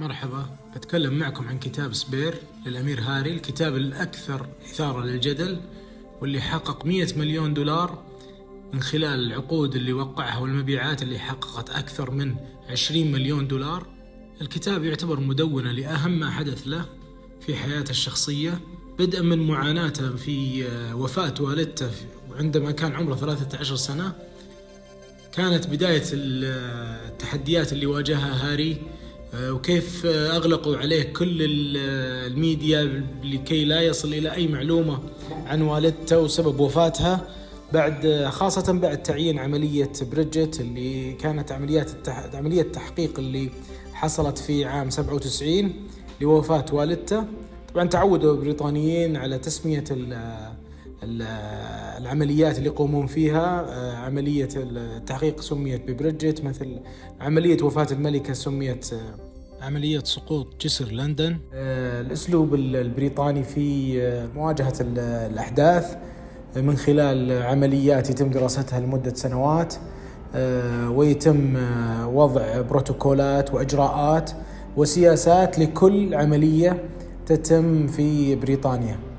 مرحبا بتكلم معكم عن كتاب سبير للأمير هاري الكتاب الأكثر إثارة للجدل واللي حقق 100 مليون دولار من خلال العقود اللي وقعها والمبيعات اللي حققت أكثر من 20 مليون دولار. الكتاب يعتبر مدونة لأهم ما حدث له في حياته الشخصية بدءا من معاناته في وفاة والدته عندما كان عمره 13 سنة. كانت بداية التحديات اللي واجهها هاري آه، وكيف أغلقوا عليه كل الميديا لكي لا يصل إلى أي معلومة عن والدته وسبب وفاتها بعد خاصة بعد تعيين عملية بريدجت اللي كانت عمليات التح... عملية التحقيق اللي حصلت في عام 97 لوفاة والدته. طبعا تعودوا البريطانيين على تسمية العمليات اللي يقومون فيها آه، عملية التحقيق سميت ببريدجت مثل عملية وفاة الملكة سميت آه، عملية سقوط جسر لندن. آه، الأسلوب البريطاني في مواجهة الأحداث من خلال عمليات يتم دراستها لمدة سنوات ويتم وضع بروتوكولات وإجراءات وسياسات لكل عملية تتم في بريطانيا.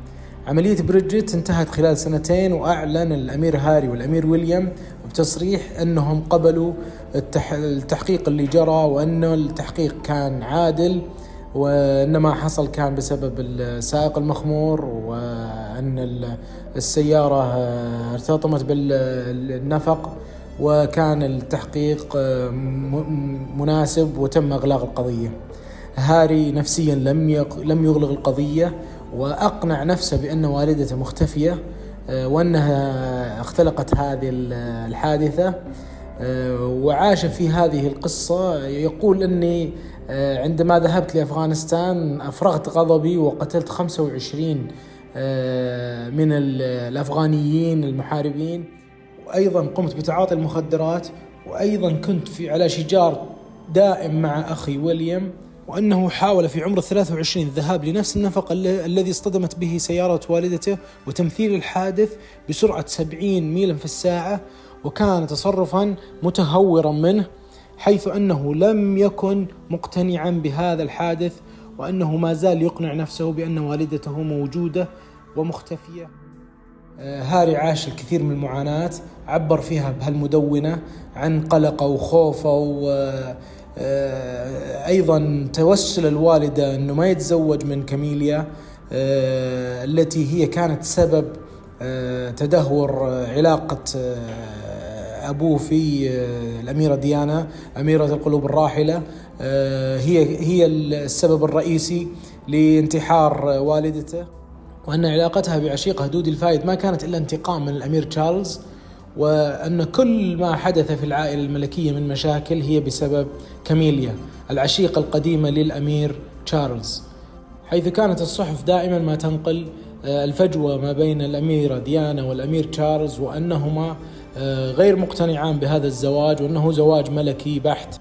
عملية بريدجت انتهت خلال سنتين وأعلن الأمير هاري والأمير ويليام بتصريح أنهم قبلوا التحقيق اللي جرى وأن التحقيق كان عادل وأن ما حصل كان بسبب السائق المخمور وأن السيارة ارتطمت بالنفق وكان التحقيق مناسب وتم إغلاق القضية. هاري نفسيا لم لم يغلق القضية وأقنع نفسه بأن والدته مختفية آه، وأنها اختلقت هذه الحادثة آه، وعاش في هذه القصة. يقول أني آه، عندما ذهبت لأفغانستان أفرغت غضبي وقتلت 25 من الأفغانيين المحاربين. وأيضا قمت بتعاطي المخدرات وأيضا كنت في على شجار دائم مع أخي ويليام. وأنه حاول في عمر 23 الذهاب لنفس النفق الذي اصطدمت به سيارة والدته وتمثيل الحادث بسرعة 70 ميلا في الساعة وكان تصرفا متهورا منه حيث أنه لم يكن مقتنعا بهذا الحادث وأنه ما زال يقنع نفسه بأن والدته موجودة ومختفية. آه، هاري عاش الكثير من المعاناة عبر فيها بهالمدونة عن قلقه وخوفه و أيضا توسل الوالده إنه ما يتزوج من كاميليا آه، التي هي كانت سبب آه، تدهور علاقة ابوه في الأميرة ديانا أميرة القلوب الراحلة. هي هي السبب الرئيسي لانتحار والدته. وأن علاقتها بعشيقها دودي الفايد ما كانت إلا انتقام من الأمير تشارلز. وأن كل ما حدث في العائلة الملكية من مشاكل هي بسبب كاميليا العشيقة القديمة للأمير تشارلز. حيث كانت الصحف دائما ما تنقل آه، الفجوة ما بين الأميرة ديانا والأمير تشارلز وأنهما آه، غير مقتنعان بهذا الزواج وأنه زواج ملكي بحت.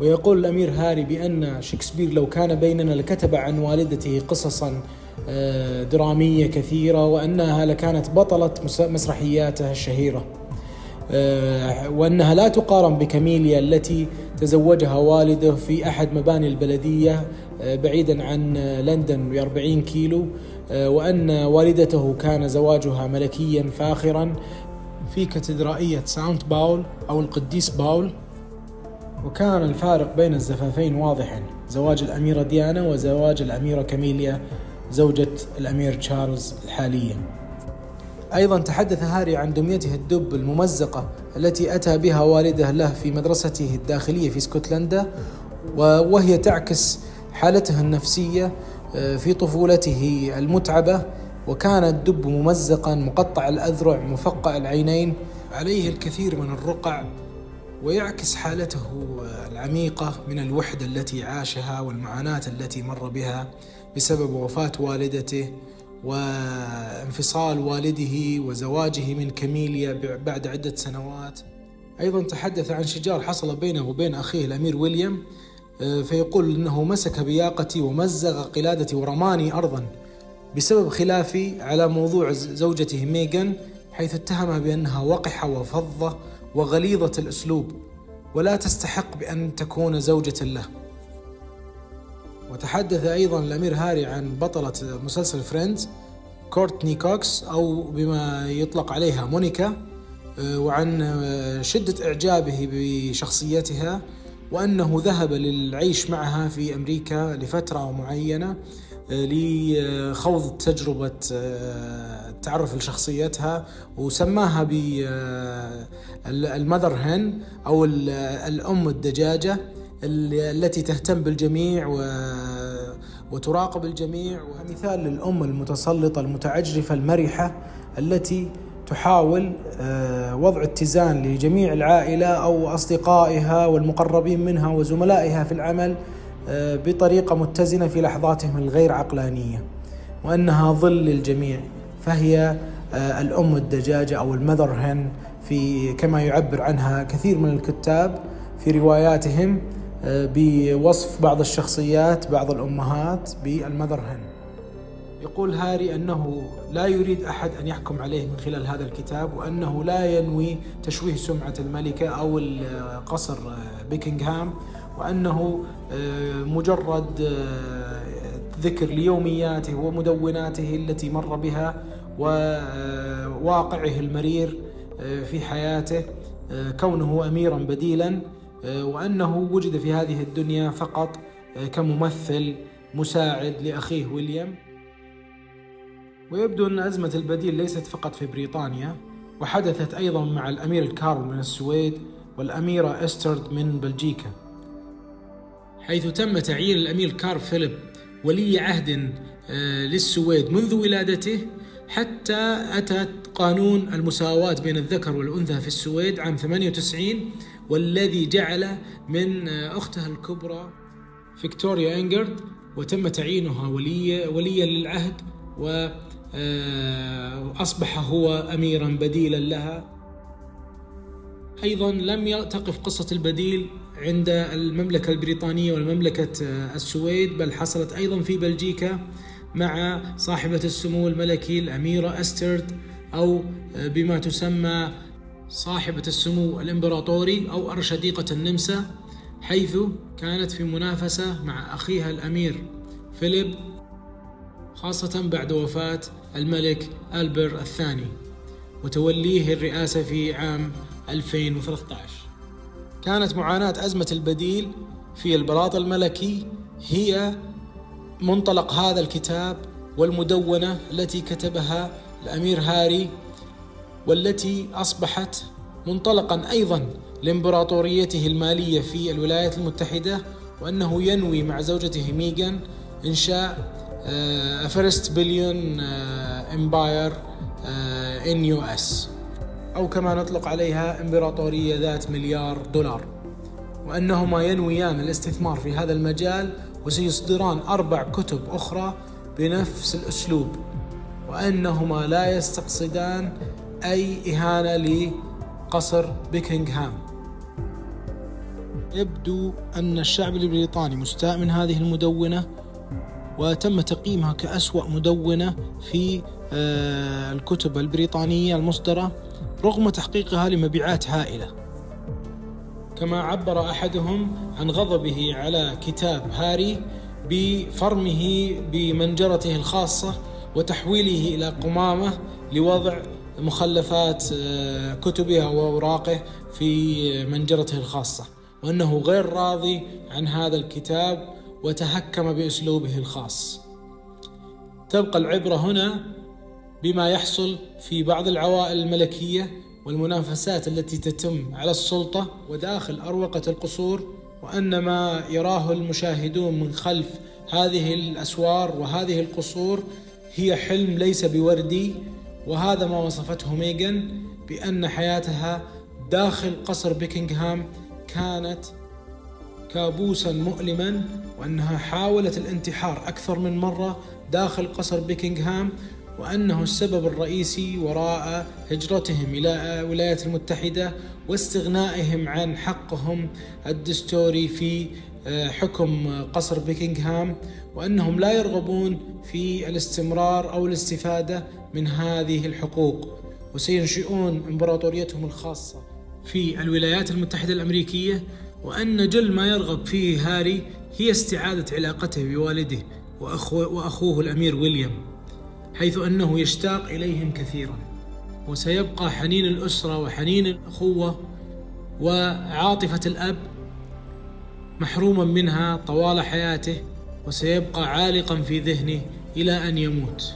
ويقول الأمير هاري بأن شكسبير لو كان بيننا لكتب عن والدته قصصا درامية كثيرة وأنها لكانت بطلة مسرحياته الشهيرة. آه، وأنها لا تقارن بكاميليا التي تزوجها والده في أحد مباني البلدية آه، بعيدا عن لندن ب 40 كيلو وأن والدته كان زواجها ملكيا فاخرا في كاتدرائية Saint Paul أو القديس باول. وكان الفارق بين الزفافين واضحا زواج الأميرة ديانا وزواج الأميرة كاميليا زوجة الأمير تشارلز الحالية. أيضا تحدث هاري عن دميته الدب الممزقة التي أتى بها والده له في مدرسته الداخلية في اسكتلندا وهي تعكس حالته النفسية آه، في طفولته المتعبة وكان الدب ممزقا مقطع الأذرع مفقع العينين عليه الكثير من الرقع ويعكس حالته العميقة من الوحدة التي عاشها والمعاناة التي مر بها. بسبب وفاة والدته وانفصال والده وزواجه من كاميليا بعد عدة سنوات. أيضا تحدث عن شجار حصل بينه وبين أخيه الأمير ويليام آه، فيقول أنه مسك بياقتي ومزق قلادتي ورماني أرضا بسبب خلافي على موضوع زوجته ميغان حيث اتهمها بأنها وقحة وفظة وغليظة الأسلوب ولا تستحق بأن تكون زوجة له. وتحدث أيضا الأمير هاري عن بطلة مسلسل Friends كورتني كوكس أو بما يطلق عليها مونيكا آه، وعن آه، شدة إعجابه بشخصيتها وأنه ذهب للعيش معها في أمريكا لفترة معينة آه، لخوض تجربة التعرف لشخصيتها وسماها بالمذر هن أو الأم الدجاجة. التي تهتم بالجميع وتراقب الجميع. ومثال للأم المتسلطة المتعجرفة المرحة التي تحاول آه، وضع اتزان لجميع العائلة أو أصدقائها والمقربين منها وزملائها في العمل آه، بطريقة متزنة في لحظاتهم الغير عقلانية وأنها ظل للجميع. فهي آه، الأم الدجاجة أو المذر هن في كما يعبر عنها كثير من الكتاب في رواياتهم بوصف بعض الشخصيات بعض الأمهات بالمذر هن. يقول هاري أنه لا يريد أحد أن يحكم عليه من خلال هذا الكتاب وأنه لا ينوي تشويه سمعة الملكة أو قصر بيكنغهام وأنه آه، مجرد آه، ذكر ليومياته ومدوناته التي مر بها وواقعه المرير آه، في حياته كونه أميرا بديلا. وأنه وجد في هذه الدنيا فقط كممثل مساعد لأخيه ويليام. ويبدو أن أزمة البديل ليست فقط في بريطانيا وحدثت أيضا مع الأمير الكارل من السويد والأميرة أستريد من بلجيكا. حيث تم تعيين الأمير كارل فيليب ولي عهد آه، للسويد منذ ولادته حتى أتت قانون المساواة بين الذكر والأنثى في السويد عام 98 والذي جعل من أختها الكبرى فيكتوريا إنغريد وتم تعيينها ولي وليا للعهد و آه، هو أميرا بديلا لها. أيضا لم تقف قصة البديل عند المملكة البريطانية والمملكة آه، السويد بل حصلت أيضا في بلجيكا. مع صاحبة السمو الملكي الأميرة أسترد أو آه، بما تسمى صاحبة السمو الإمبراطوري أو أرشديقة النمسا حيث كانت في منافسة مع أخيها الأمير فيليب خاصة بعد وفاة الملك ألبر الثاني وتوليه الرئاسة في عام 2013 كانت معاناة أزمة البديل في البلاط الملكي هي منطلق هذا الكتاب والمدونة التي كتبها الأمير هاري والتي أصبحت منطلقا أيضا لإمبراطوريته المالية في الولايات المتحدة وأنه ينوي مع زوجته ميغان إنشاء first billion empire in US أو كما نطلق عليها إمبراطورية ذات مليار دولار. وأنهما ينويان الاستثمار في هذا المجال وسيصدران أربع كتب أخرى بنفس الأسلوب وأنهما لا يستقصدان أي إهانة لقصر بيكنغهام. يبدو أن الشعب البريطاني مستاء من هذه المدونة وتم تقييمها كأسوأ مدونة في آه، الكتب البريطانية المصدرة رغم تحقيقها لمبيعات هائلة. كما عبر أحدهم عن غضبه على كتاب هاري بفرمه بمنجرته الخاصة وتحويله إلى قمامة لوضع مخلفات آه، كتبه وأوراقه في منجرته الخاصة وأنه غير راضي عن هذا الكتاب وتحكم بأسلوبه الخاص. تبقى العبرة هنا بما يحصل في بعض العوائل الملكية والمنافسات التي تتم على السلطة وداخل أروقة القصور وان ما يراه المشاهدون من خلف هذه الأسوار وهذه القصور هي حلم ليس بوردي. وهذا ما وصفته ميغان بأن حياتها داخل قصر بيكنغهام كانت كابوسا مؤلما وأنها حاولت الانتحار أكثر من مرة داخل قصر بيكنغهام. وأنه السبب الرئيسي وراء هجرتهم إلى الولايات المتحدة واستغنائهم عن حقهم الدستوري في آه، حكم قصر بيكنغهام وأنهم لا يرغبون في الاستمرار أو الاستفادة من هذه الحقوق وسينشئون إمبراطوريتهم الخاصة في الولايات المتحدة الأمريكية وأن جل ما يرغب فيه هاري هي استعادة علاقته بوالده وأخوه, وأخوه الأمير ويليام. حيث أنه يشتاق إليهم كثيرا. وسيبقى حنين الأسرة وحنين الأخوة وعاطفة الأب محروما منها طوال حياته وسيبقى عالقا في ذهنه إلى أن يموت.